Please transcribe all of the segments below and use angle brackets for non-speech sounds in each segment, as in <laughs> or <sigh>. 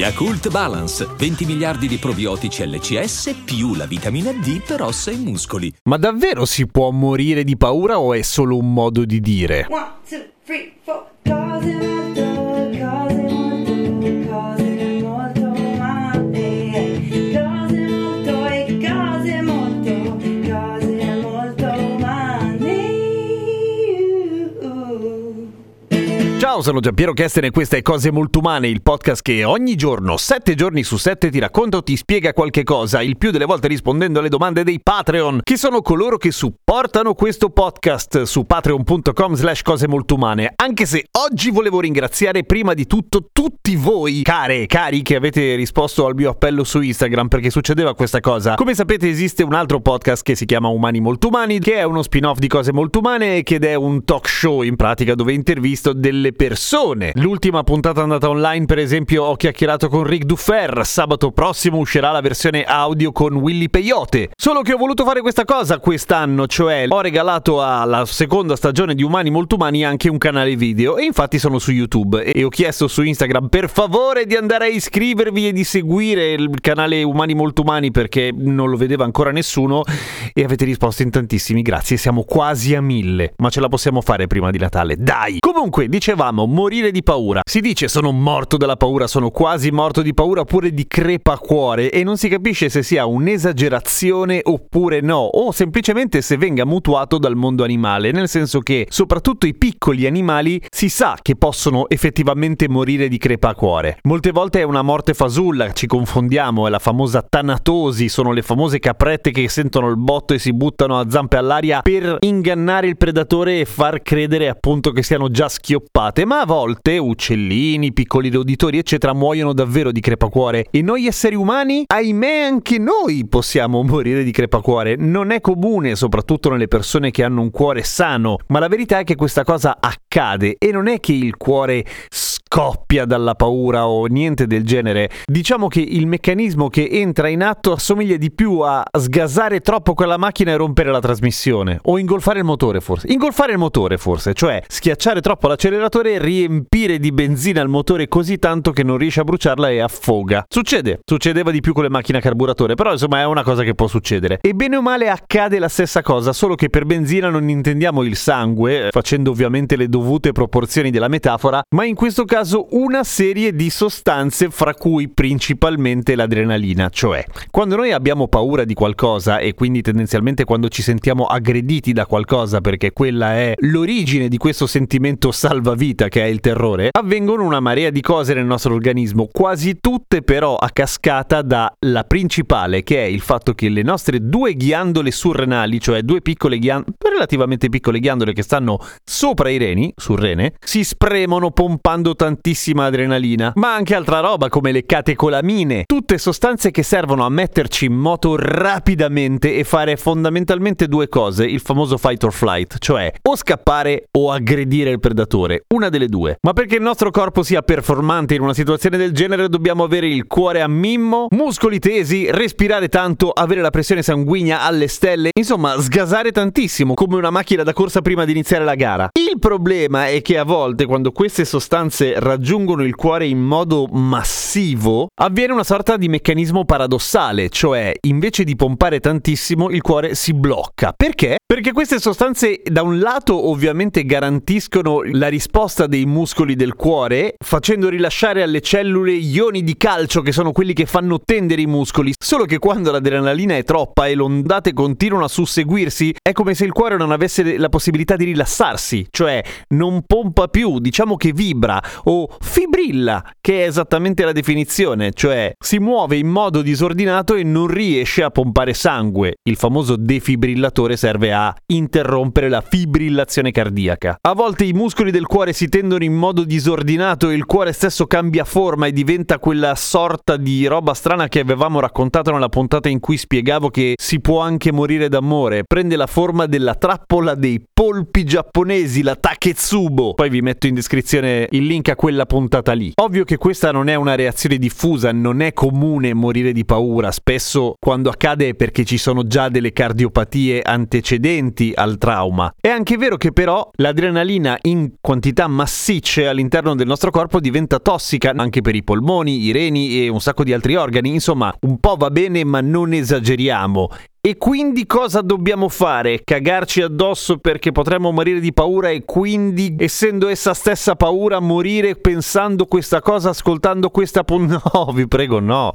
Yakult Balance, 20 miliardi di probiotici LCS più la vitamina D per ossa e muscoli. Ma davvero si può morire di paura o è solo un modo di dire? One, two, three, four. Cose Ciao, sono Giampiero Kesten e questa è Cose Molto Umane, il podcast che ogni giorno, 7 giorni su 7, ti racconta o ti spiega qualche cosa, il più delle volte rispondendo alle domande dei Patreon, che sono coloro che supportano questo podcast su patreon.com slash cose molto umane, anche se oggi volevo ringraziare prima di tutto tutti voi, care e cari, che avete risposto al mio appello su Instagram, perché succedeva questa cosa. Come sapete esiste un altro podcast che si chiama Umani Molto Umani, che è uno spin-off di Cose Molto Umane ed è un talk show in pratica dove intervisto delle persone. L'ultima puntata andata online, per esempio, ho chiacchierato con Rick Duffer. Sabato prossimo uscirà la versione audio con Willy Peyote. Solo che ho voluto fare questa cosa quest'anno, cioè ho regalato alla seconda stagione di Umani Molto Umani anche un canale video e infatti sono su YouTube e ho chiesto su Instagram per favore di andare a iscrivervi e di seguire il canale Umani Molto Umani perché non lo vedeva ancora nessuno e avete risposto in tantissimi, grazie, siamo quasi a mille, ma ce la possiamo fare prima di Natale, dai! Comunque, dicevamo, morire di paura. Si dice sono morto dalla paura, sono quasi morto di paura oppure di crepacuore e non si capisce se sia un'esagerazione oppure no, o semplicemente se venga mutuato dal mondo animale, nel senso che soprattutto i piccoli animali si sa che possono effettivamente morire di crepacuore. Molte volte è una morte fasulla, ci confondiamo, è la famosa tanatosi, sono le famose caprette che sentono il botto e si buttano a zampe all'aria per ingannare il predatore e far credere appunto che siano già schioppate, ma a volte uccellini, piccoli roditori eccetera muoiono davvero di crepacuore. E noi esseri umani, ahimè anche noi possiamo morire di crepacuore. Non è comune, soprattutto nelle persone che hanno un cuore sano, ma la verità è che questa cosa accade. E non è che il cuore scoppia dalla paura o niente del genere. Diciamo che il meccanismo che entra in atto assomiglia di più a sgasare troppo quella macchina e rompere la trasmissione o ingolfare il motore forse. Ingolfare il motore forse, cioè schiacciare troppo l'acceleratore e riempire di benzina il motore così tanto che non riesce a bruciarla e affoga. Succede, succedeva di più con le macchine a carburatore, però insomma è una cosa che può succedere. E bene o male accade la stessa cosa, solo che per benzina non intendiamo il sangue, facendo ovviamente le dovute proporzioni della metafora, ma in questo caso una serie di sostanze fra cui principalmente l'adrenalina, cioè quando noi abbiamo paura di qualcosa e quindi tendenzialmente quando ci sentiamo aggrediti da qualcosa perché quella è l'origine di questo sentimento salvavita che è il terrore, avvengono una marea di cose nel nostro organismo, quasi tutte però a cascata dalla principale che è il fatto che le nostre due ghiandole surrenali, cioè due piccole ghiandole, relativamente piccole ghiandole che stanno sopra i reni, sul rene, si spremono pompando tantissima adrenalina, ma anche altra roba come le catecolamine, tutte sostanze che servono a metterci in moto rapidamente e fare fondamentalmente due cose, il famoso fight or flight, cioè o scappare o aggredire il predatore, una delle due. Ma perché il nostro corpo sia performante in una situazione del genere dobbiamo avere il cuore a mimmo, muscoli tesi, respirare tanto, avere la pressione sanguigna alle stelle, insomma sgasare tantissimo come una macchina da corsa prima di iniziare la gara. Il problema è che a volte quando queste sostanze raggiungono il cuore in modo massivo, avviene una sorta di meccanismo paradossale, cioè invece di pompare tantissimo il cuore si blocca. Perché? Perché queste sostanze da un lato ovviamente garantiscono la risposta dei muscoli del cuore, facendo rilasciare alle cellule ioni di calcio che sono quelli che fanno tendere i muscoli, solo che quando l'adrenalina è troppa e le ondate continuano a susseguirsi, è come se il cuore non avesse la possibilità di rilassarsi, cioè non pompa più, diciamo che vibra o fibrilla, che è esattamente la definizione, cioè si muove in modo disordinato e non riesce a pompare sangue. Il famoso defibrillatore serve a interrompere la fibrillazione cardiaca. A volte i muscoli del cuore si tendono in modo disordinato e il cuore stesso cambia forma e diventa quella sorta di roba strana che avevamo raccontato nella puntata in cui spiegavo che si può anche morire d'amore. Prende la forma della trappola dei polpi giapponesi, la Taketsubo. Poi vi metto in descrizione il link a quella puntata lì. Ovvio che questa non è una reazione diffusa, non è comune morire di paura. Spesso quando accade è perché ci sono già delle cardiopatie antecedenti al trauma. È anche vero che però l'adrenalina in quantità massicce all'interno del nostro corpo diventa tossica anche per i polmoni, i reni e un sacco di altri organi. Insomma, un po' va bene, ma non esageriamo. E quindi cosa dobbiamo fare? Cagarci addosso perché potremmo morire di paura e quindi, essendo essa stessa paura, morire pensando questa cosa, ascoltando questa puntata? <laughs> No, vi prego, no.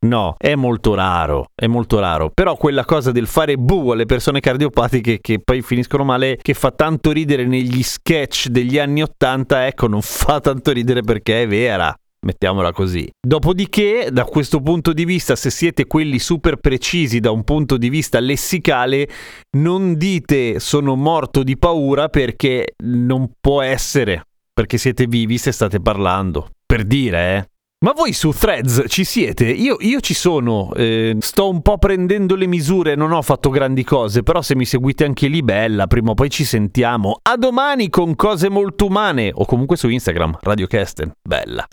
No, è molto raro, è molto raro. Però quella cosa del fare bu alle persone cardiopatiche che poi finiscono male, che fa tanto ridere negli sketch degli anni Ottanta, ecco, non fa tanto ridere perché è vera mettiamola così. Dopodiché, da questo punto di vista, se siete quelli super precisi da un punto di vista lessicale, non dite sono morto di paura perché non può essere, perché siete vivi se state parlando. Per dire, eh. Ma voi su Threads ci siete? Io, io ci sono, eh, sto un po' prendendo le misure, non ho fatto grandi cose, però se mi seguite anche lì, bella, prima o poi ci sentiamo. A domani con cose molto umane, o comunque su Instagram, Radio Kesten, bella.